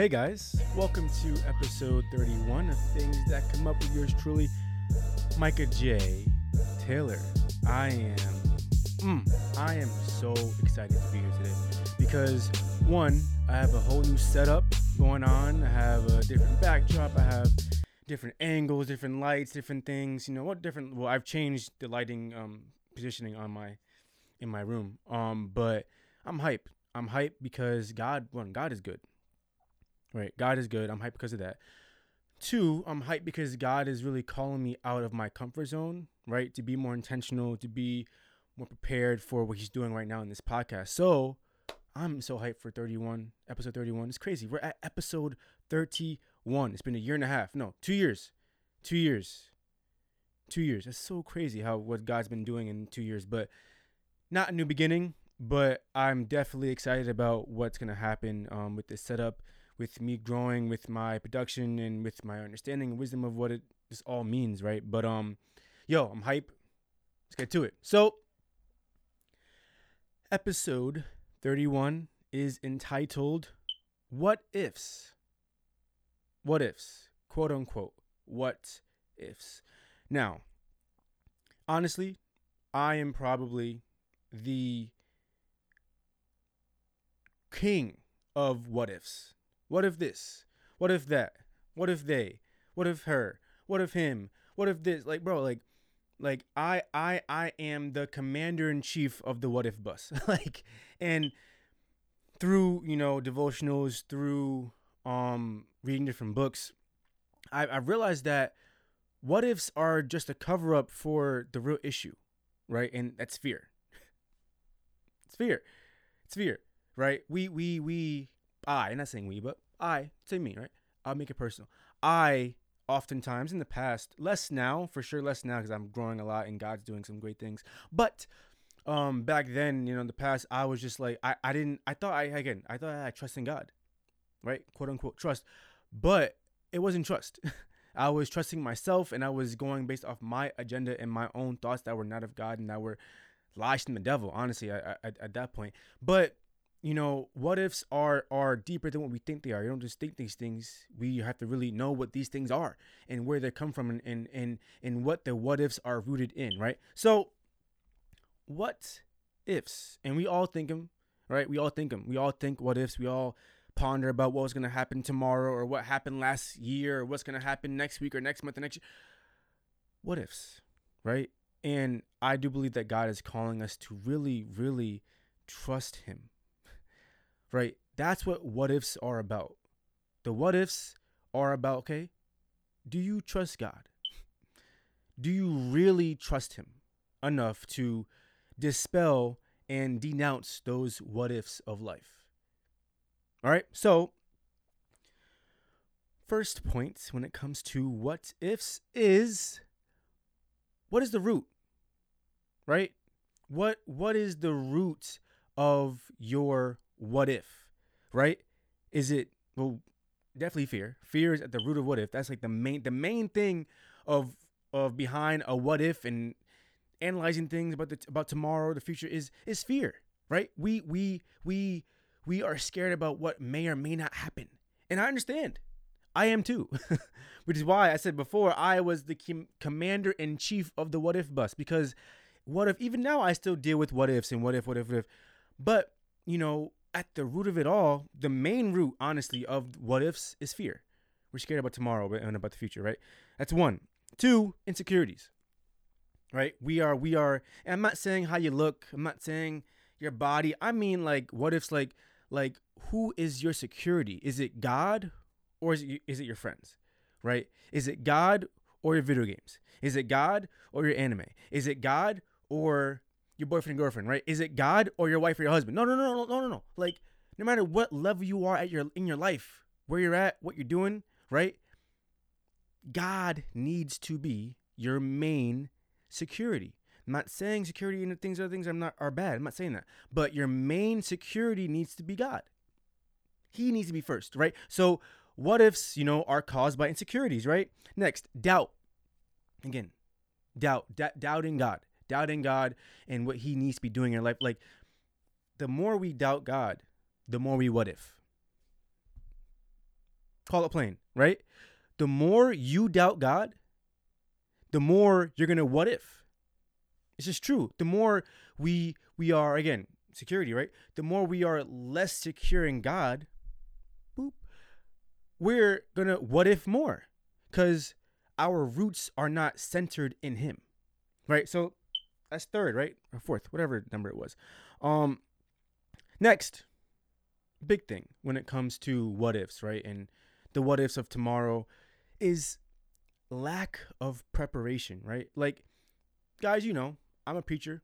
Hey guys, welcome to episode 31 of Things That Come Up with yours truly, Micah J. Taylor. I am, mm, I am so excited to be here today because one, I have a whole new setup going on. I have a different backdrop. I have different angles, different lights, different things. You know what? Different. Well, I've changed the lighting um, positioning on my in my room. Um, but I'm hyped. I'm hyped because God, one, God is good. Right? God is good. I'm hyped because of that. Two, I'm hyped because God is really calling me out of my comfort zone, right? To be more intentional, to be more prepared for what He's doing right now in this podcast. So I'm so hyped for 31, episode 31. It's crazy. We're at episode 31. It's been a year and a half. No, two years. Two years. Two years. That's so crazy how what God's been doing in two years. But not a new beginning, but I'm definitely excited about what's gonna happen um, with this setup, with me growing, with my production, and with my understanding and wisdom of what it this all means, right? But um, yo, I'm hype. Let's get to it. So, episode 31 is entitled "What Ifs." What ifs, quote unquote. What ifs. Now, honestly, I am probably the king of what ifs. What if this? What if that? What if they? What if her? What if him? What if this? Like, bro, like, like I, I, I am the commander in chief of the what if bus. like, and through you know devotionals, through um reading different books, I, I realized that what ifs are just a cover up for the real issue, right? And that's fear. it's fear. It's fear, right? We we we I, not saying we, but I, say me, right? I'll make it personal. I oftentimes in the past, less now, for sure less now because I'm growing a lot and God's doing some great things. But um back then, you know, in the past, I was just like I, I didn't I thought I again, I thought I trust in God. Right? Quote unquote trust. But it wasn't trust. I was trusting myself and I was going based off my agenda and my own thoughts that were not of God and that were lies from the devil, honestly, I, I, at that point. But you know, what ifs are are deeper than what we think they are. You don't just think these things. We have to really know what these things are and where they come from and and and, and what the what ifs are rooted in, right? So what ifs? And we all think them, right? We all think them. We all think what ifs. We all ponder about what was going to happen tomorrow or what happened last year or what's going to happen next week or next month or next year. What ifs, right? And I do believe that God is calling us to really, really trust Him, right? That's what what ifs are about. The what ifs are about, okay, do you trust God? Do you really trust Him enough to dispel and denounce those what ifs of life? All right. So, first point when it comes to what ifs is what is the root? Right? What what is the root of your what if? Right? Is it well definitely fear. Fear is at the root of what if. That's like the main the main thing of of behind a what if and analyzing things about the about tomorrow, the future is is fear, right? We we we we are scared about what may or may not happen. And I understand. I am too. Which is why I said before I was the com- commander in chief of the what if bus because what if even now I still deal with what ifs and what if what if what if. But, you know, at the root of it all, the main root honestly of what ifs is fear. We're scared about tomorrow and about the future, right? That's one. Two, insecurities. Right? We are we are I'm not saying how you look. I'm not saying your body. I mean like what ifs like like who is your security? Is it God or is it, is it your friends? Right? Is it God or your video games? Is it God or your anime? Is it God or your boyfriend and girlfriend, right? Is it God or your wife or your husband? No, no, no, no, no, no, no. Like no matter what level you are at your in your life, where you're at, what you're doing, right? God needs to be your main security. I'm not saying security and things other things are not are bad. I'm not saying that. But your main security needs to be God. He needs to be first, right? So what ifs, you know, are caused by insecurities, right? Next, doubt. Again, doubt, d- doubting God, doubting God and what he needs to be doing in life. Like the more we doubt God, the more we what if. call it plain, right? The more you doubt God, the more you're gonna what if. It's just true. The more we we are again security, right? The more we are less secure in God, boop, we're gonna what if more, because our roots are not centered in Him, right? So that's third, right, or fourth, whatever number it was. Um, next, big thing when it comes to what ifs, right, and the what ifs of tomorrow is lack of preparation, right? Like, guys, you know, I'm a preacher.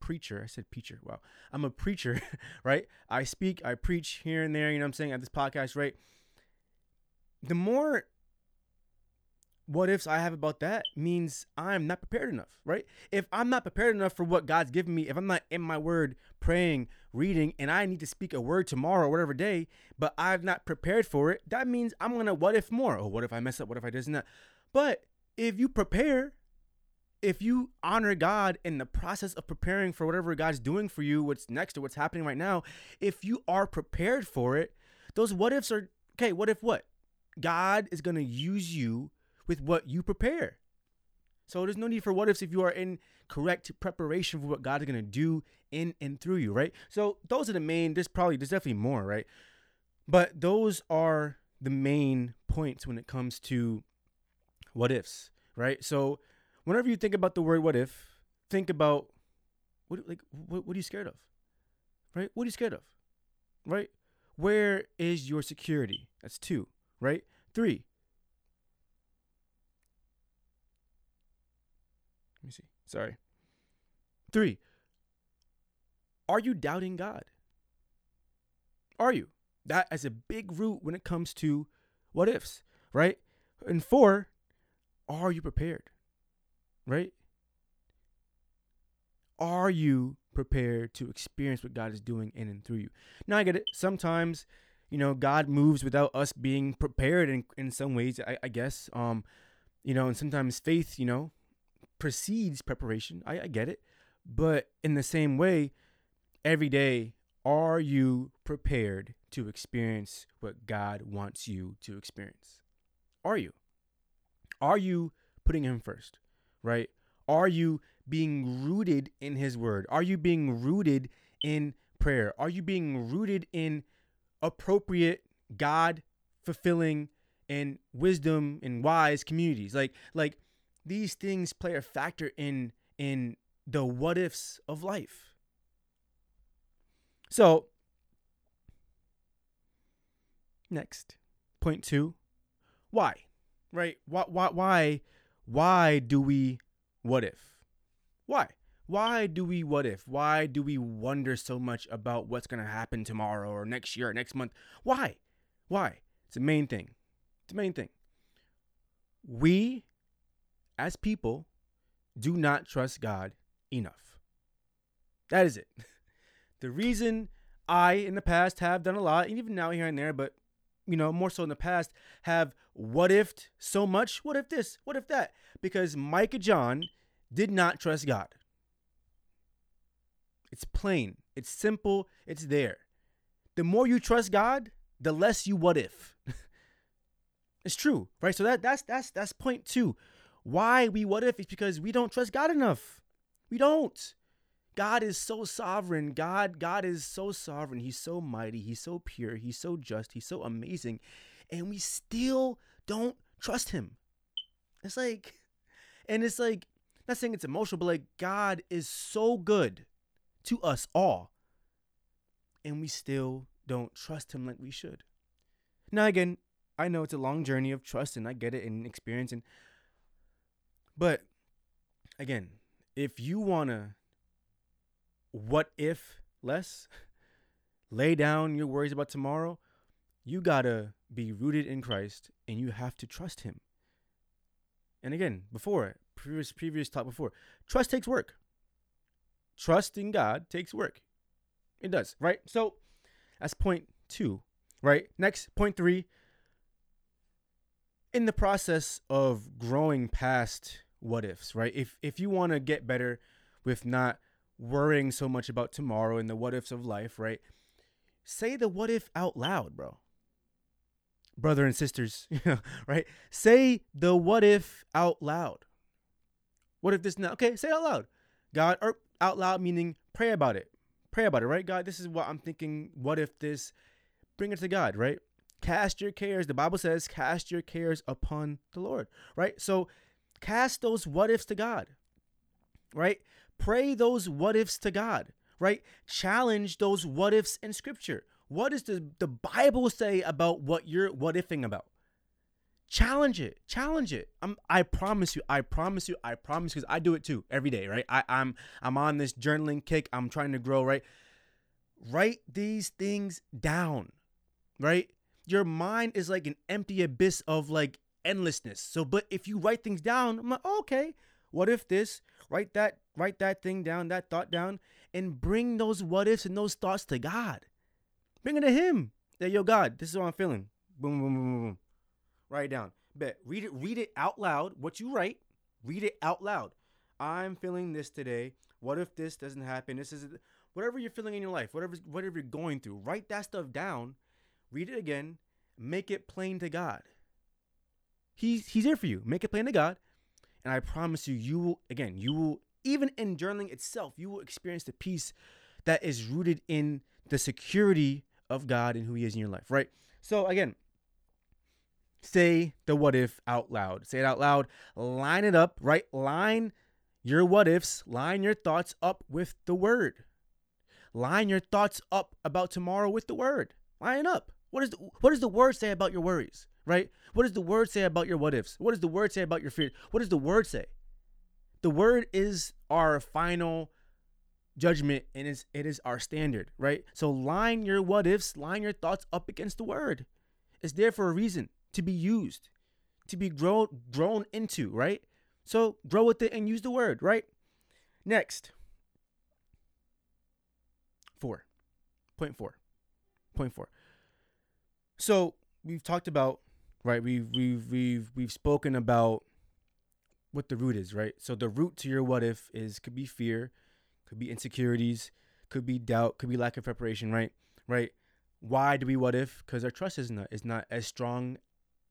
Preacher, I said preacher. Wow. I'm a preacher, right? I speak, I preach here and there, you know I'm saying, at this podcast, right? The more what ifs I have about that means I'm not prepared enough, right? If I'm not prepared enough for what God's given me, if I'm not in my word, praying, reading, and I need to speak a word tomorrow or whatever day, but I've not prepared for it, that means I'm gonna what if more. Oh, what if I mess up? What if I does not? But if you prepare, if you honor God in the process of preparing for whatever God's doing for you, what's next or what's happening right now, if you are prepared for it, those what ifs are okay. What if what? God is gonna use you with what you prepare. So there's no need for what ifs if you are in correct preparation for what God is gonna do in and through you, right? So those are the main. There's probably there's definitely more, right? But those are the main points when it comes to what ifs, right? So whenever you think about the word what if, think about what like what, what are you scared of? Right? What are you scared of? Right? Where is your security? That's two, right? Three, me see. Sorry. Three. Are you doubting God? Are you? That is a big root when it comes to what ifs, right? And four, are you prepared? Right? Are you prepared to experience what God is doing in and through you? Now I get it. Sometimes, you know, God moves without us being prepared in, in some ways, I, I guess. Um, you know, and sometimes faith, you know, precedes preparation. I, I get it. But in the same way, every day, are you prepared to experience what God wants you to experience? Are you? Are you putting Him first? Right? Are you being rooted in His Word? Are you being rooted in prayer? Are you being rooted in appropriate, God fulfilling, and wisdom and wise communities? Like, like these things play a factor in in the what ifs of life. So, next, point 2, why? Right? Why why why why do we what if? Why? Why do we what if? Why do we wonder so much about what's going to happen tomorrow or next year or next month? Why? Why? It's the main thing. It's the main thing. We as people, do not trust God enough. That is it. The reason I, in the past, have done a lot, and even now here and there, but you know, more so in the past, have what ifed so much. What if this? What if that? Because Micah John did not trust God. It's plain, it's simple, it's there. The more you trust God, the less you what if. it's true, right? So that that's that's that's point two. Why we what if? It's because we don't trust God enough. We don't. God is so sovereign. God, God is so sovereign. He's so mighty. He's so pure. He's so just. He's so amazing. And we still don't trust him. It's like, and it's like, not saying it's emotional, but like God is so good to us all. And we still don't trust him like we should. Now again, I know it's a long journey of trust and I get it and experience and but again, if you want to what if less, lay down your worries about tomorrow, you got to be rooted in Christ and you have to trust him. And again, before, previous previous talk before, trust takes work. Trust in God takes work. It does, right? So that's point 2, right? Next, point 3, in the process of growing past what ifs, right? If if you want to get better with not worrying so much about tomorrow and the what ifs of life, right? Say the what if out loud, bro. brother and sisters, right? Say the what if out loud. What if this now? Okay, say out loud. God, or out loud meaning pray about it. Pray about it, right? God, this is what I'm thinking. What if this? Bring it to God, right? Cast your cares. The Bible says, cast your cares upon the Lord, right? So cast those what ifs to God, right? Pray those what ifs to God, right? Challenge those what ifs in scripture. What does the, the Bible say about what you're what ifing about? Challenge it. Challenge it. I'm I promise you, I promise you, I promise because I do it too every day, right? I, I'm I'm on this journaling kick. I'm trying to grow, right? Write these things down, right? Your mind is like an empty abyss of like endlessness. So, but if you write things down, I'm like, oh, okay, what if this? Write that, write that thing down, that thought down, and bring those what ifs and those thoughts to God. Bring it to Him. That yo, God, this is what I'm feeling. Boom, boom, boom, boom, boom. Write it down. Bet. Read it. Read it out loud. What you write, read it out loud. I'm feeling this today. What if this doesn't happen? This is whatever you're feeling in your life. Whatever whatever you're going through. Write that stuff down. Read it again. Make it plain to God. He's he's here for you. Make it plain to God, and I promise you, you will again. You will even in journaling itself, you will experience the peace that is rooted in the security of God and who He is in your life. Right. So again, say the what if out loud. Say it out loud. Line it up, right? Line your what ifs, line your thoughts up with the word. Line your thoughts up about tomorrow with the word. Line up. What is the, what does the word say about your worries, right? What does the word say about your what ifs? What does the word say about your fear? What does the word say? The word is our final judgment and it's, it is our standard, right? So line your what ifs, line your thoughts up against the word. It's there for a reason to be used, to be grown grown into, right? So grow with it and use the word, right? Next. Four. Point four. Point four. So we've talked about, right? We've we've we've we've spoken about what the root is, right? So the root to your what if is could be fear, could be insecurities, could be doubt, could be lack of preparation, right? Right? Why do we what if? Because our trust is not is not as strong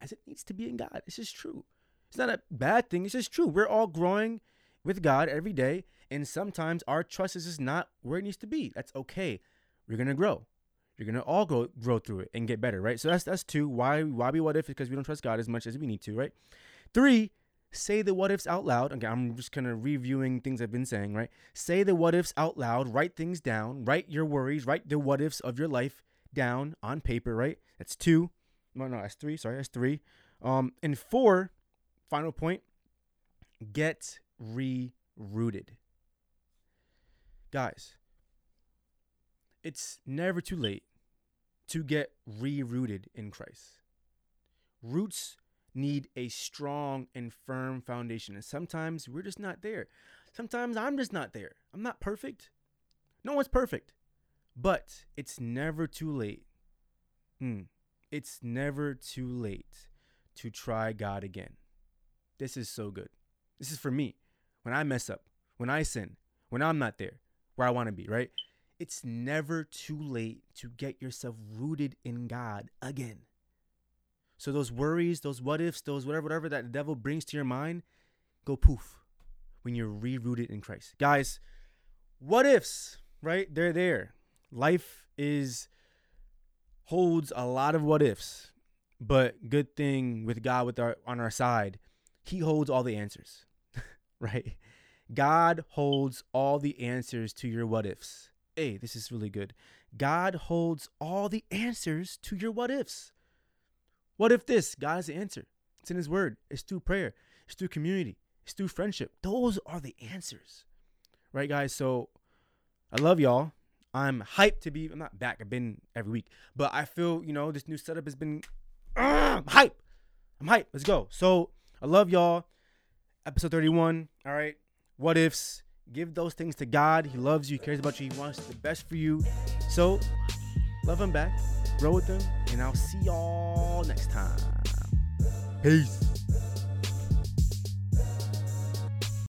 as it needs to be in God. This is true. It's not a bad thing. It's just true. We're all growing with God every day, and sometimes our trust is just not where it needs to be. That's okay. We're gonna grow. You're gonna all go grow through it and get better, right? So that's that's two. Why why be what if? Because we don't trust God as much as we need to, right? Three, say the what ifs out loud. Okay, I'm just kind of reviewing things I've been saying, right? Say the what ifs out loud. Write things down. Write your worries. Write the what ifs of your life down on paper, right? That's two. No, no, that's three. Sorry, that's three. Um, and four, final point, get re-rooted. Guys, it's never too late to get re-rooted in Christ. Roots need a strong and firm foundation. And sometimes we're just not there. Sometimes I'm just not there. I'm not perfect. No one's perfect. But it's never too late. Hmm it's never too late to try God again. This is so good. This is for me. When I mess up, when I sin, when I'm not there where I want to be, right? It's never too late to get yourself rooted in God again. So those worries, those what ifs, those whatever, whatever that the devil brings to your mind, go poof when you're re-rooted in Christ. Guys, what ifs, right? They're there. Life is holds a lot of what ifs, but good thing with God with our on our side, he holds all the answers. right? God holds all the answers to your what ifs. Hey, this is really good. God holds all the answers to your what ifs. What if this? God has the answer. It's in his word. It's through prayer. It's through community. It's through friendship. Those are the answers. Right, guys? So I love y'all. I'm hyped to be. I'm not back. I've been every week, but I feel you know this new setup has been. Uh, I'm hype. I'm hype. Let's go. So I love y'all. Episode 31. All right. What ifs? Give those things to God. He loves you. He cares about you. He wants the best for you. So love him back. Grow with him, and I'll see y'all next time. Peace.